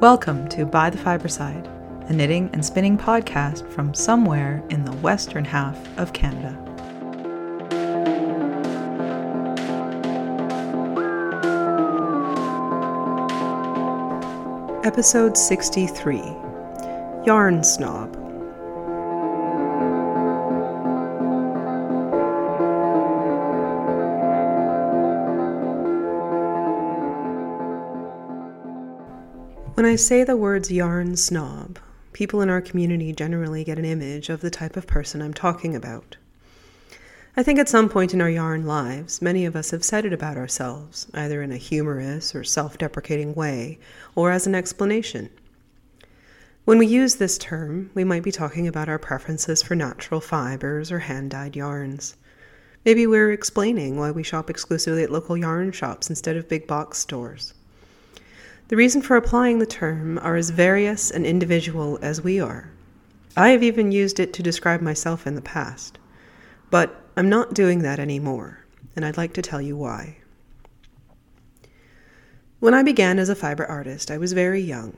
Welcome to By the Fiberside, a knitting and spinning podcast from somewhere in the western half of Canada. Episode 63 Yarn Snob. When I say the words yarn snob, people in our community generally get an image of the type of person I'm talking about. I think at some point in our yarn lives, many of us have said it about ourselves, either in a humorous or self deprecating way, or as an explanation. When we use this term, we might be talking about our preferences for natural fibers or hand dyed yarns. Maybe we're explaining why we shop exclusively at local yarn shops instead of big box stores. The reason for applying the term are as various and individual as we are. I have even used it to describe myself in the past. But I'm not doing that anymore, and I'd like to tell you why. When I began as a fiber artist, I was very young.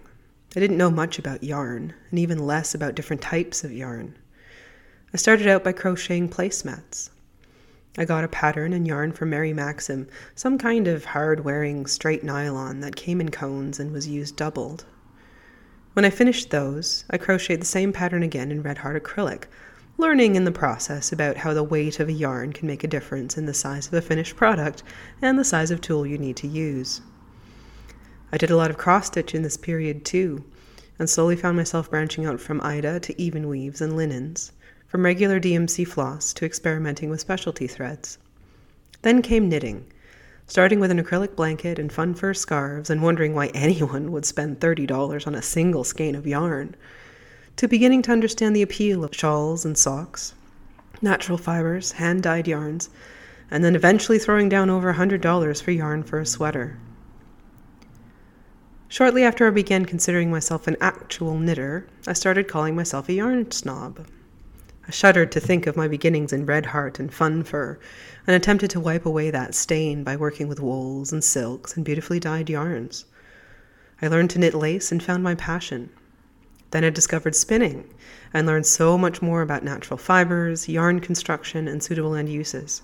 I didn't know much about yarn, and even less about different types of yarn. I started out by crocheting placemats. I got a pattern and yarn from Mary Maxim, some kind of hard wearing straight nylon that came in cones and was used doubled. When I finished those, I crocheted the same pattern again in Red Heart acrylic, learning in the process about how the weight of a yarn can make a difference in the size of a finished product and the size of tool you need to use. I did a lot of cross stitch in this period too, and slowly found myself branching out from Aida to even weaves and linens from regular DMC floss to experimenting with specialty threads. Then came knitting, starting with an acrylic blanket and fun fur scarves and wondering why anyone would spend $30 on a single skein of yarn, to beginning to understand the appeal of shawls and socks, natural fibers, hand dyed yarns, and then eventually throwing down over $100 for yarn for a sweater. Shortly after I began considering myself an actual knitter, I started calling myself a yarn snob. I shuddered to think of my beginnings in red heart and fun fur, and attempted to wipe away that stain by working with wools and silks and beautifully dyed yarns. I learned to knit lace and found my passion. Then I discovered spinning and learned so much more about natural fibers, yarn construction, and suitable end uses.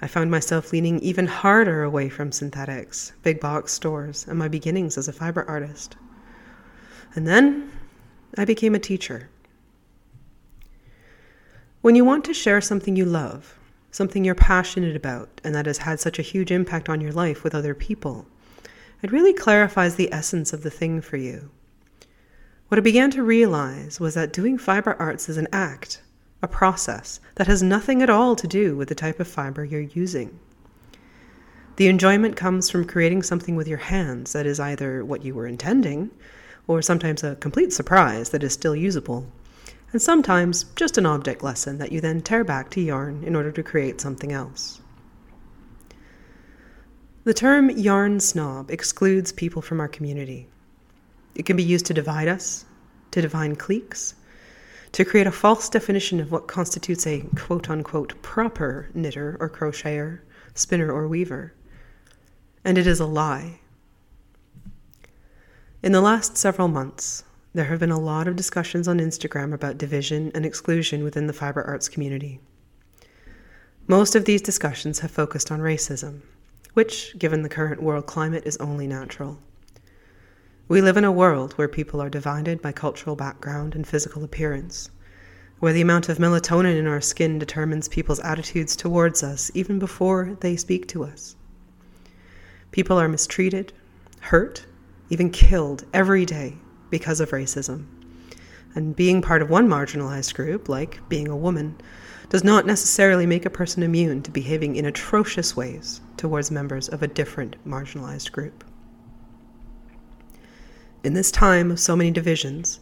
I found myself leaning even harder away from synthetics, big box stores, and my beginnings as a fiber artist. And then I became a teacher. When you want to share something you love, something you're passionate about, and that has had such a huge impact on your life with other people, it really clarifies the essence of the thing for you. What I began to realize was that doing fiber arts is an act, a process that has nothing at all to do with the type of fiber you're using. The enjoyment comes from creating something with your hands that is either what you were intending, or sometimes a complete surprise that is still usable and sometimes just an object lesson that you then tear back to yarn in order to create something else. The term yarn snob excludes people from our community. It can be used to divide us, to define cliques, to create a false definition of what constitutes a quote unquote proper knitter or crocheter, spinner or weaver. And it is a lie. In the last several months, there have been a lot of discussions on Instagram about division and exclusion within the fiber arts community. Most of these discussions have focused on racism, which, given the current world climate, is only natural. We live in a world where people are divided by cultural background and physical appearance, where the amount of melatonin in our skin determines people's attitudes towards us even before they speak to us. People are mistreated, hurt, even killed every day because of racism. And being part of one marginalized group, like being a woman, does not necessarily make a person immune to behaving in atrocious ways towards members of a different marginalized group. In this time of so many divisions,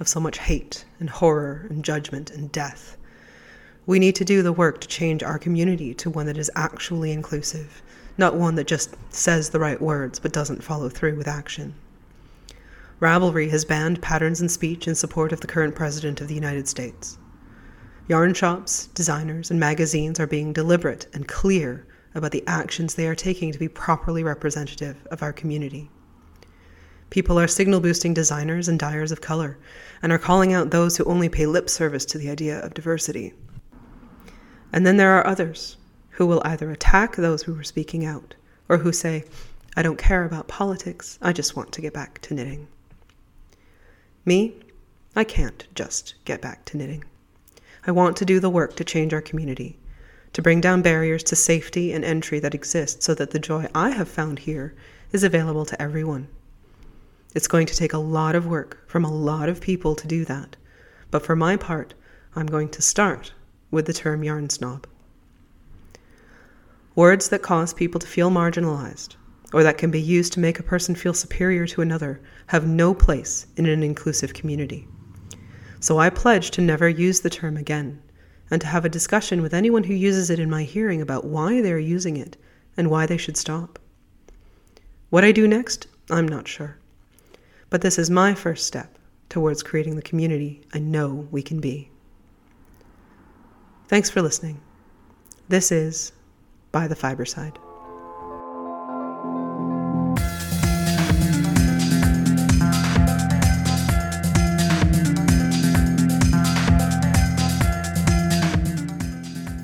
of so much hate and horror and judgment and death, we need to do the work to change our community to one that is actually inclusive, not one that just says the right words but doesn't follow through with action. Ravelry has banned patterns and speech in support of the current President of the United States. Yarn shops, designers, and magazines are being deliberate and clear about the actions they are taking to be properly representative of our community. People are signal boosting designers and dyers of color, and are calling out those who only pay lip service to the idea of diversity. And then there are others who will either attack those who are speaking out, or who say, I don't care about politics, I just want to get back to knitting. Me, I can't just get back to knitting. I want to do the work to change our community, to bring down barriers to safety and entry that exist so that the joy I have found here is available to everyone. It's going to take a lot of work from a lot of people to do that, but for my part, I'm going to start with the term yarn snob. Words that cause people to feel marginalized, or that can be used to make a person feel superior to another, have no place in an inclusive community. So I pledge to never use the term again, and to have a discussion with anyone who uses it in my hearing about why they are using it and why they should stop. What I do next, I'm not sure. But this is my first step towards creating the community I know we can be. Thanks for listening. This is By the Fiber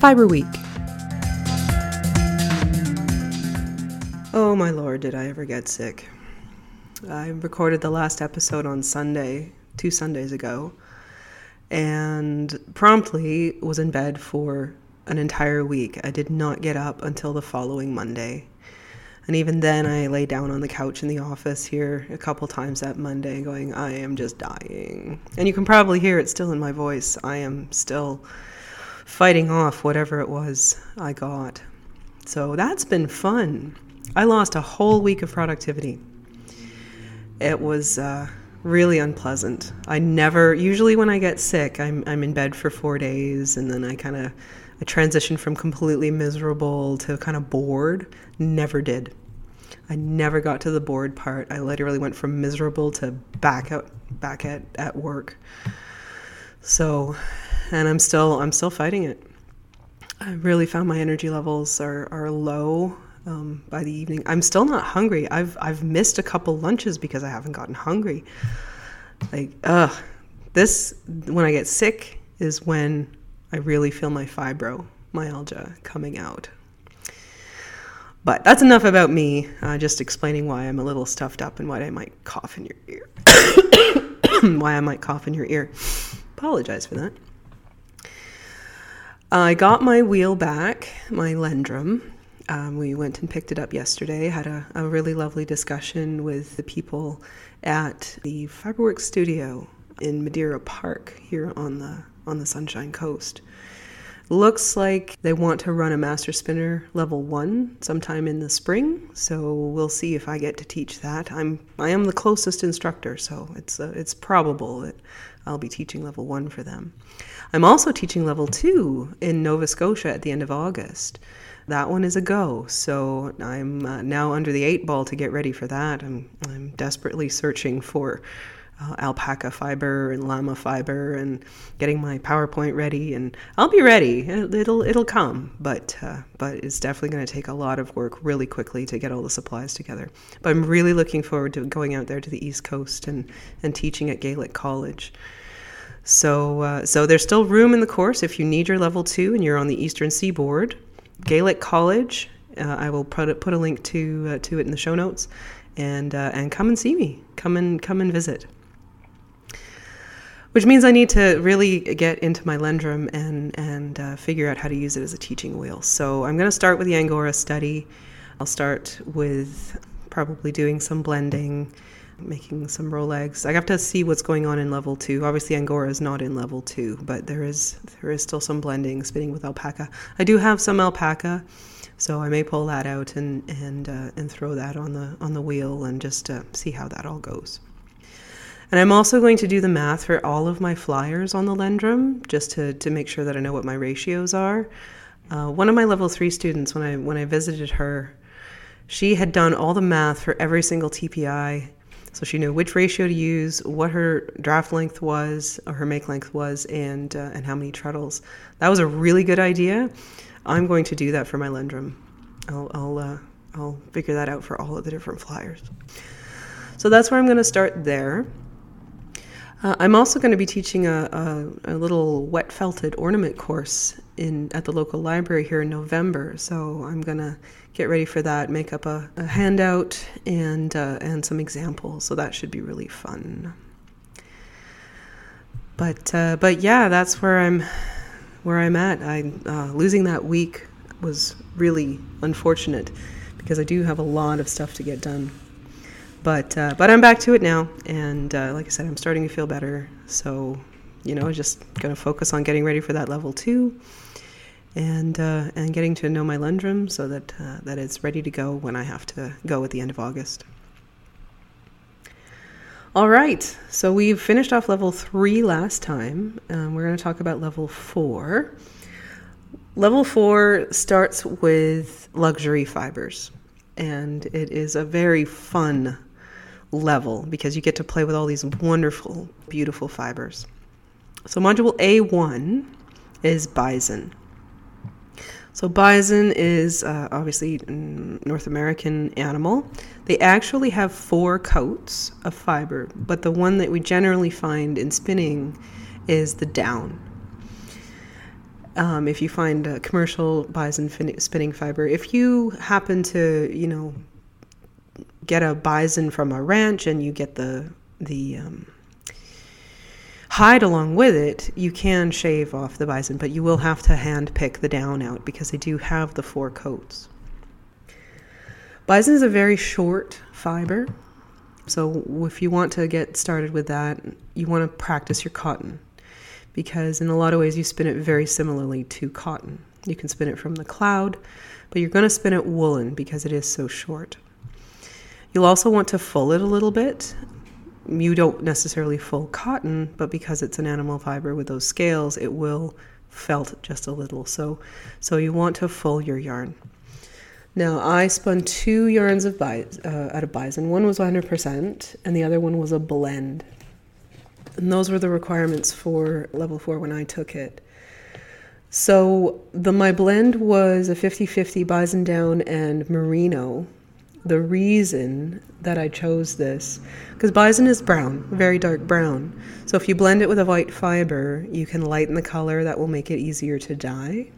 Fiber Week. Oh my lord, did I ever get sick? I recorded the last episode on Sunday, two Sundays ago, and promptly was in bed for an entire week. I did not get up until the following Monday. And even then, I lay down on the couch in the office here a couple times that Monday, going, I am just dying. And you can probably hear it still in my voice. I am still fighting off whatever it was I got. So that's been fun. I lost a whole week of productivity. It was uh, really unpleasant. I never, usually when I get sick, I'm, I'm in bed for four days and then I kind of I transition from completely miserable to kind of bored. Never did. I never got to the bored part. I literally went from miserable to back out back at, at work. So and I'm still I'm still fighting it. I really found my energy levels are are low um, by the evening. I'm still not hungry. I've I've missed a couple lunches because I haven't gotten hungry. Like ugh, this when I get sick is when I really feel my fibromyalgia coming out. But that's enough about me. Uh, just explaining why I'm a little stuffed up and why I might cough in your ear. why I might cough in your ear. Apologize for that. I got my wheel back, my Lendrum. Um, we went and picked it up yesterday. Had a, a really lovely discussion with the people at the Fiberworks studio in Madeira Park here on the on the Sunshine Coast. Looks like they want to run a master spinner level one sometime in the spring, so we'll see if I get to teach that. I'm I am the closest instructor, so it's uh, it's probable that I'll be teaching level one for them. I'm also teaching level two in Nova Scotia at the end of August. That one is a go. So I'm uh, now under the eight ball to get ready for that. I'm, I'm desperately searching for uh, alpaca fiber and llama fiber and getting my PowerPoint ready. And I'll be ready. It'll it'll come, but uh, but it's definitely going to take a lot of work really quickly to get all the supplies together. But I'm really looking forward to going out there to the East Coast and and teaching at Gaelic College. So, uh, so there's still room in the course if you need your level two and you're on the Eastern Seaboard. Gaelic College, uh, I will put a, put a link to uh, to it in the show notes, and uh, and come and see me. Come and come and visit. Which means I need to really get into my Lendrum and and uh, figure out how to use it as a teaching wheel. So I'm going to start with the Angora study. I'll start with probably doing some blending making some Rolags. I have to see what's going on in level two. Obviously, Angora is not in level two, but there is there is still some blending, spinning with alpaca. I do have some alpaca, so I may pull that out and and uh, and throw that on the on the wheel and just uh, see how that all goes. And I'm also going to do the math for all of my flyers on the Lendrum, just to, to make sure that I know what my ratios are. Uh, one of my level three students, when I when I visited her, she had done all the math for every single TPI so she knew which ratio to use, what her draft length was, or her make length was, and uh, and how many treadles. That was a really good idea. I'm going to do that for my Lendrum. I'll I'll uh, I'll figure that out for all of the different flyers. So So that's where I'm going to start there. Uh, I'm also going to be teaching a, a, a, little wet felted ornament course in at the local library here in November. So I'm going to get ready for that, make up a, a handout and uh, and some examples. So that should be really fun. But uh, but yeah, that's where I'm where I'm at. I uh, losing that week was really unfortunate because I do have a lot of stuff to get done. But uh, but I'm back to it now, and uh, like I said, I'm starting to feel better. So, you know, just gonna focus on getting ready for that level two, and uh, and getting to know my Lendrum so that uh, that it's ready to go when I have to go at the end of August. All right, so we've finished off level three last time. Um, we're going to talk about level four. Level four starts with luxury fibers, and it is a very fun level because you get to play with all these wonderful, beautiful fibers. So, module A1 is bison. So, bison is uh, obviously North American animal. They actually have four coats of fiber, but the one that we generally find in spinning is the down. Um, if you find commercial bison fin- spinning fiber, if you happen to, you know, get a bison from a ranch and you get the the um, hide along with it, you can shave off the bison, but you will have to hand pick the down out because they do have the four coats. Bison is a very short fiber, so if you want to get started with that, you want to practice your cotton because in a lot of ways you spin it very similarly to cotton. You can spin it from the cloud, but you're going to spin it woolen because it is so short. You'll also want to full it a little bit. You don't necessarily full cotton, but because it's an animal fiber with those scales, it will felt just a little. So, so you want to full your yarn. Now, I spun two yarns of bi- uh, out of bison. One was 100%, and the other one was a blend. And those were the requirements for level four when I took it. So, the my blend was a 50 50 bison down and merino the reason that I chose this because bison is brown, very dark brown. So if you blend it with a white fiber, you can lighten the color that will make it easier to dye.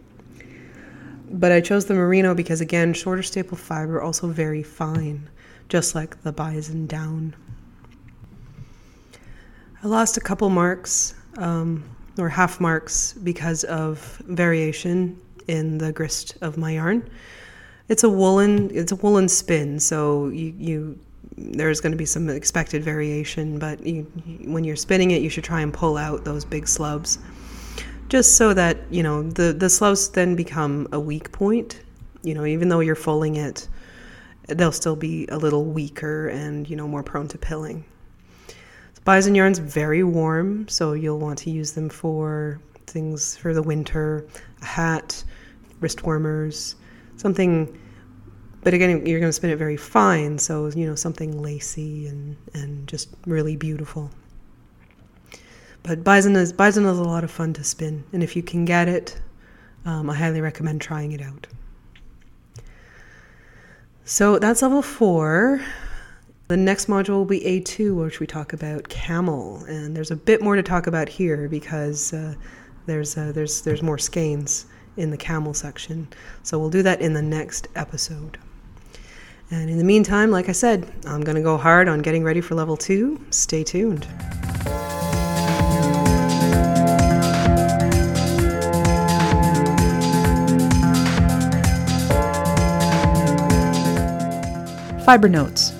But I chose the merino because again, shorter staple fiber, also very fine, just like the bison down. I lost a couple marks um, or half marks because of variation in the grist of my yarn. It's a woolen. It's a woolen spin, so you you there's going to be some expected variation, but you, when you're spinning it, you should try and pull out those big slubs, just so that you know the the slubs then become a weak point. You know, even though you're fulling it, they'll still be a little weaker and you know more prone to pilling. Bison yarn's very warm, so you'll want to use them for things for the winter, a hat, wrist warmers something but again you're going to spin it very fine so you know something lacy and and just really beautiful. But bison is bison is a lot of fun to spin and if you can get it um, i highly recommend trying it out. So that's level four. The next module will be A2, which we talk about camel, and there's a bit more to talk about here because uh, there's uh, there's there's more skeins in the camel section. So we'll do that in the next episode. And in the meantime, like I said, I'm going to go hard on getting ready for level two. Stay tuned. Fiber notes.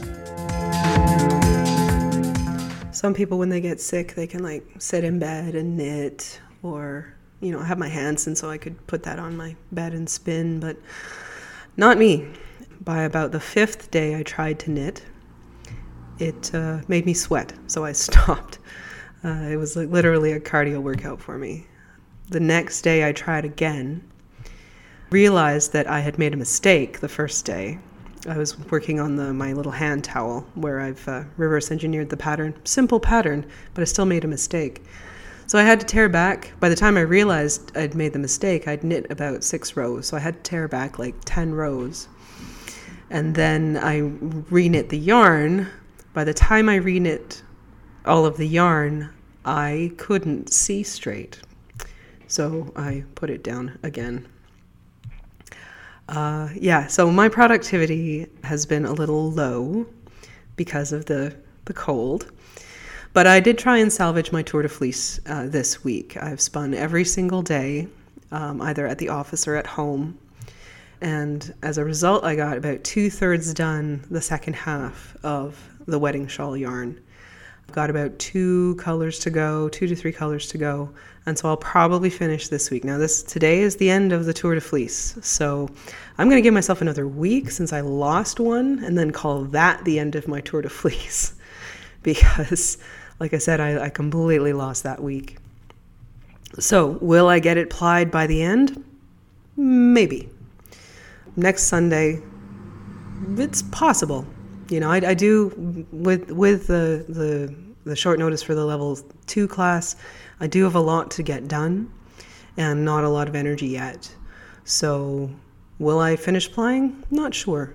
Some people, when they get sick, they can like sit in bed and knit or you know, I have my hands, and so I could put that on my bed and spin, but not me. By about the fifth day I tried to knit, it uh, made me sweat, so I stopped. Uh, it was like literally a cardio workout for me. The next day I tried again, realized that I had made a mistake the first day. I was working on the my little hand towel where I've uh, reverse engineered the pattern, simple pattern, but I still made a mistake. So I had to tear back. By the time I realized I'd made the mistake, I'd knit about six rows. So I had to tear back like 10 rows. And then I reknit the yarn, by the time I reknit all of the yarn, I couldn't see straight. So I put it down again. Uh, yeah, so my productivity has been a little low because of the, the cold. But I did try and salvage my tour de fleece uh, this week. I've spun every single day, um, either at the office or at home. And as a result, I got about two thirds done the second half of the wedding shawl yarn. I've got about two colors to go, two to three colors to go, and so I'll probably finish this week. Now, this today is the end of the Tour de Fleece, so I'm going to give myself another week since I lost one, and then call that the end of my Tour de Fleece, because, like I said, I, I completely lost that week. So, will I get it plied by the end? Maybe. Next Sunday, it's possible. You know, I, I do with with the the the short notice for the level two class. I do have a lot to get done, and not a lot of energy yet. So, will I finish plying? Not sure,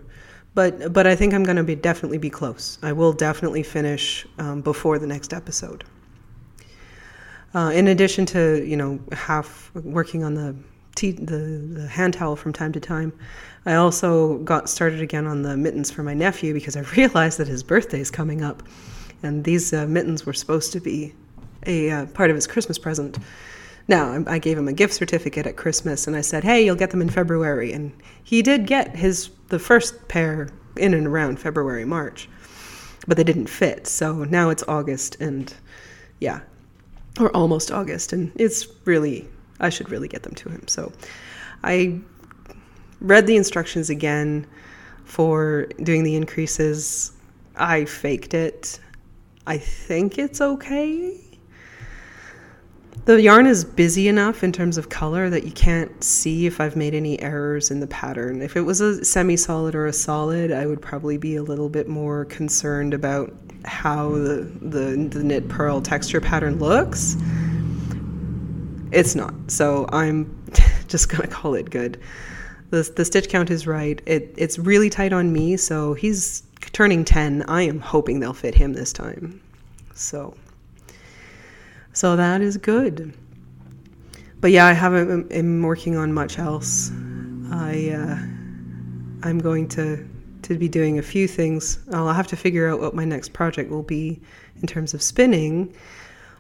but but I think I'm going to be definitely be close. I will definitely finish um, before the next episode. Uh, in addition to you know half working on the tea, the, the hand towel from time to time. I also got started again on the mittens for my nephew because I realized that his birthday is coming up, and these uh, mittens were supposed to be a uh, part of his Christmas present. Now, I gave him a gift certificate at Christmas, and I said, "Hey, you'll get them in February." And he did get his the first pair in and around February, March, but they didn't fit. So now it's August, and yeah, or almost August, and it's really I should really get them to him. So I read the instructions again for doing the increases. I faked it. I think it's okay. The yarn is busy enough in terms of color that you can't see if I've made any errors in the pattern. If it was a semi solid or a solid, I would probably be a little bit more concerned about how the, the, the knit purl texture pattern looks. It's not. So I'm just to call it good. The, the stitch count is right. It, it's really tight on me, so he's turning 10. I am hoping they'll fit him this time. So so that is good. But yeah, I haven't am working on much else. I uh, I'm going to to be doing a few things. I'll have to figure out what my next project will be in terms of spinning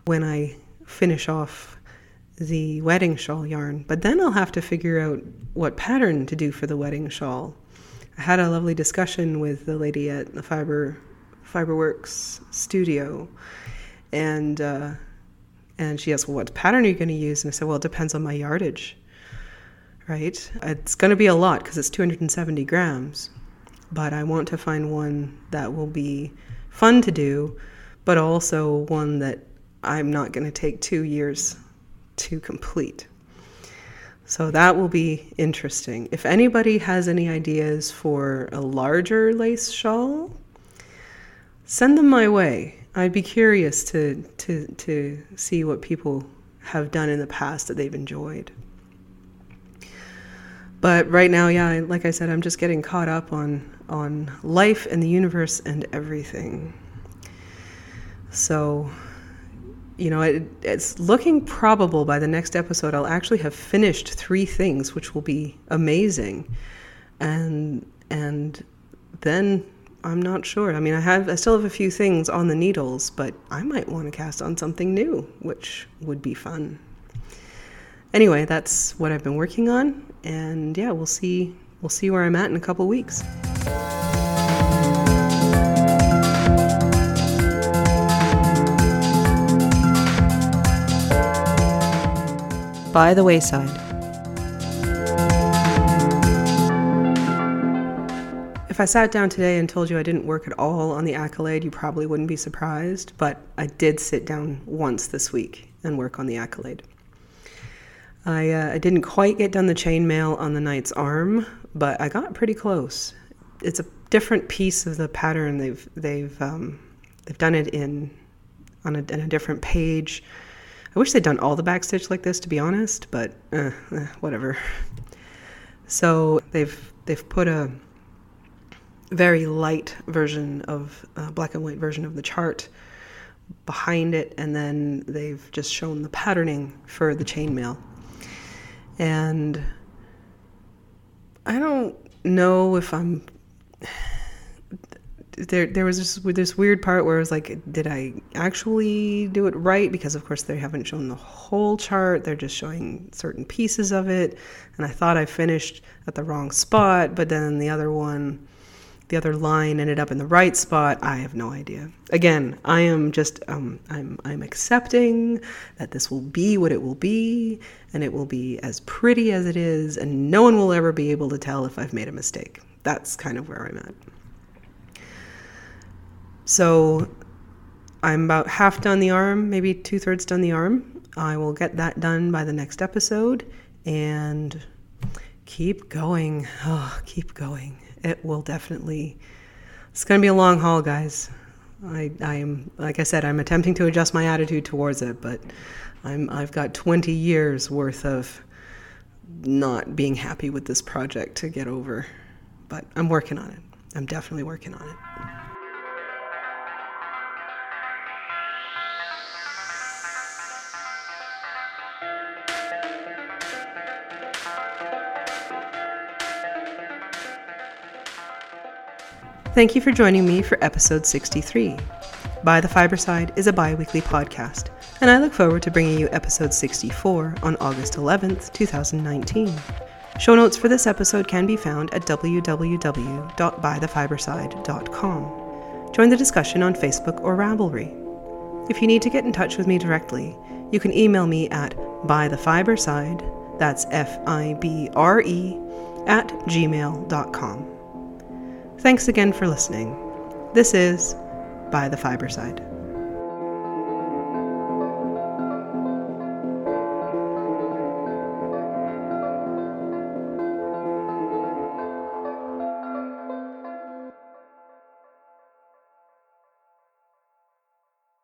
when I finish off the wedding shawl yarn. But then I'll have to figure out what pattern to do for the wedding shawl. I had a lovely discussion with the lady at the Fiber Fiberworks studio, and uh, and she asked, Well, what pattern are you going to use? And I said, Well, it depends on my yardage, right? It's going to be a lot because it's 270 grams, but I want to find one that will be fun to do, but also one that I'm not going to take two years to complete. So that will be interesting. If anybody has any ideas for a larger lace shawl, send them my way. I'd be curious to to to see what people have done in the past that they've enjoyed. But right now, yeah, like I said, I'm just getting caught up on on life and the universe and everything. So, you know, it, it's looking probable by the next episode I'll actually have finished three things, which will be amazing, and and then I'm not sure. I mean, I have I still have a few things on the needles, but I might want to cast on something new, which would be fun. Anyway, that's what I've been working on, and yeah, we'll see we'll see where I'm at in a couple weeks. By the wayside. I sat down today and told you I didn't work at all on the accolade, you probably wouldn't be surprised, but I did sit down once this week and work on the accolade. I, uh, I didn't quite get done the chainmail on the knight's arm, but I got pretty close. It's a different piece of the pattern. They've they've um, they've done it in on a, in a different page. I wish they'd done all the backstitch like this, to be honest, but uh, uh, whatever. So they've they've put a very light version of uh, black and white version of the chart behind it, and then they've just shown the patterning for the chainmail. And I don't know if I'm there there was this this weird part where I was like, did I actually do it right? Because of course they haven't shown the whole chart; they're just showing certain pieces of it. And I thought I finished at the wrong spot, but then the other one, the other line ended up in the right spot. I have no idea. Again, I am just um, I'm I'm accepting that this will be what it will be, and it will be as pretty as it is, and no one will ever be able to tell if I've made a mistake. That's kind of where I'm at. So I'm about half done the arm, maybe two thirds done the arm. I will get that done by the next episode and keep going. Oh, keep going. It will definitely, it's going to be a long haul, guys. I, I'm, like I said, I'm attempting to adjust my attitude towards it, but I'm, I've got 20 years worth of not being happy with this project to get over. But I'm working on it. I'm definitely working on it. Thank you for joining me for episode 63. By the Fiberside is a bi weekly podcast, and I look forward to bringing you episode 64 on August 11th, 2019. Show notes for this episode can be found at www.bythefiberside.com. Join the discussion on Facebook or Ravelry. If you need to get in touch with me directly, you can email me at bythefiberside, that's F I B R E, at gmail.com. Thanks again for listening. This is By the Fiberside.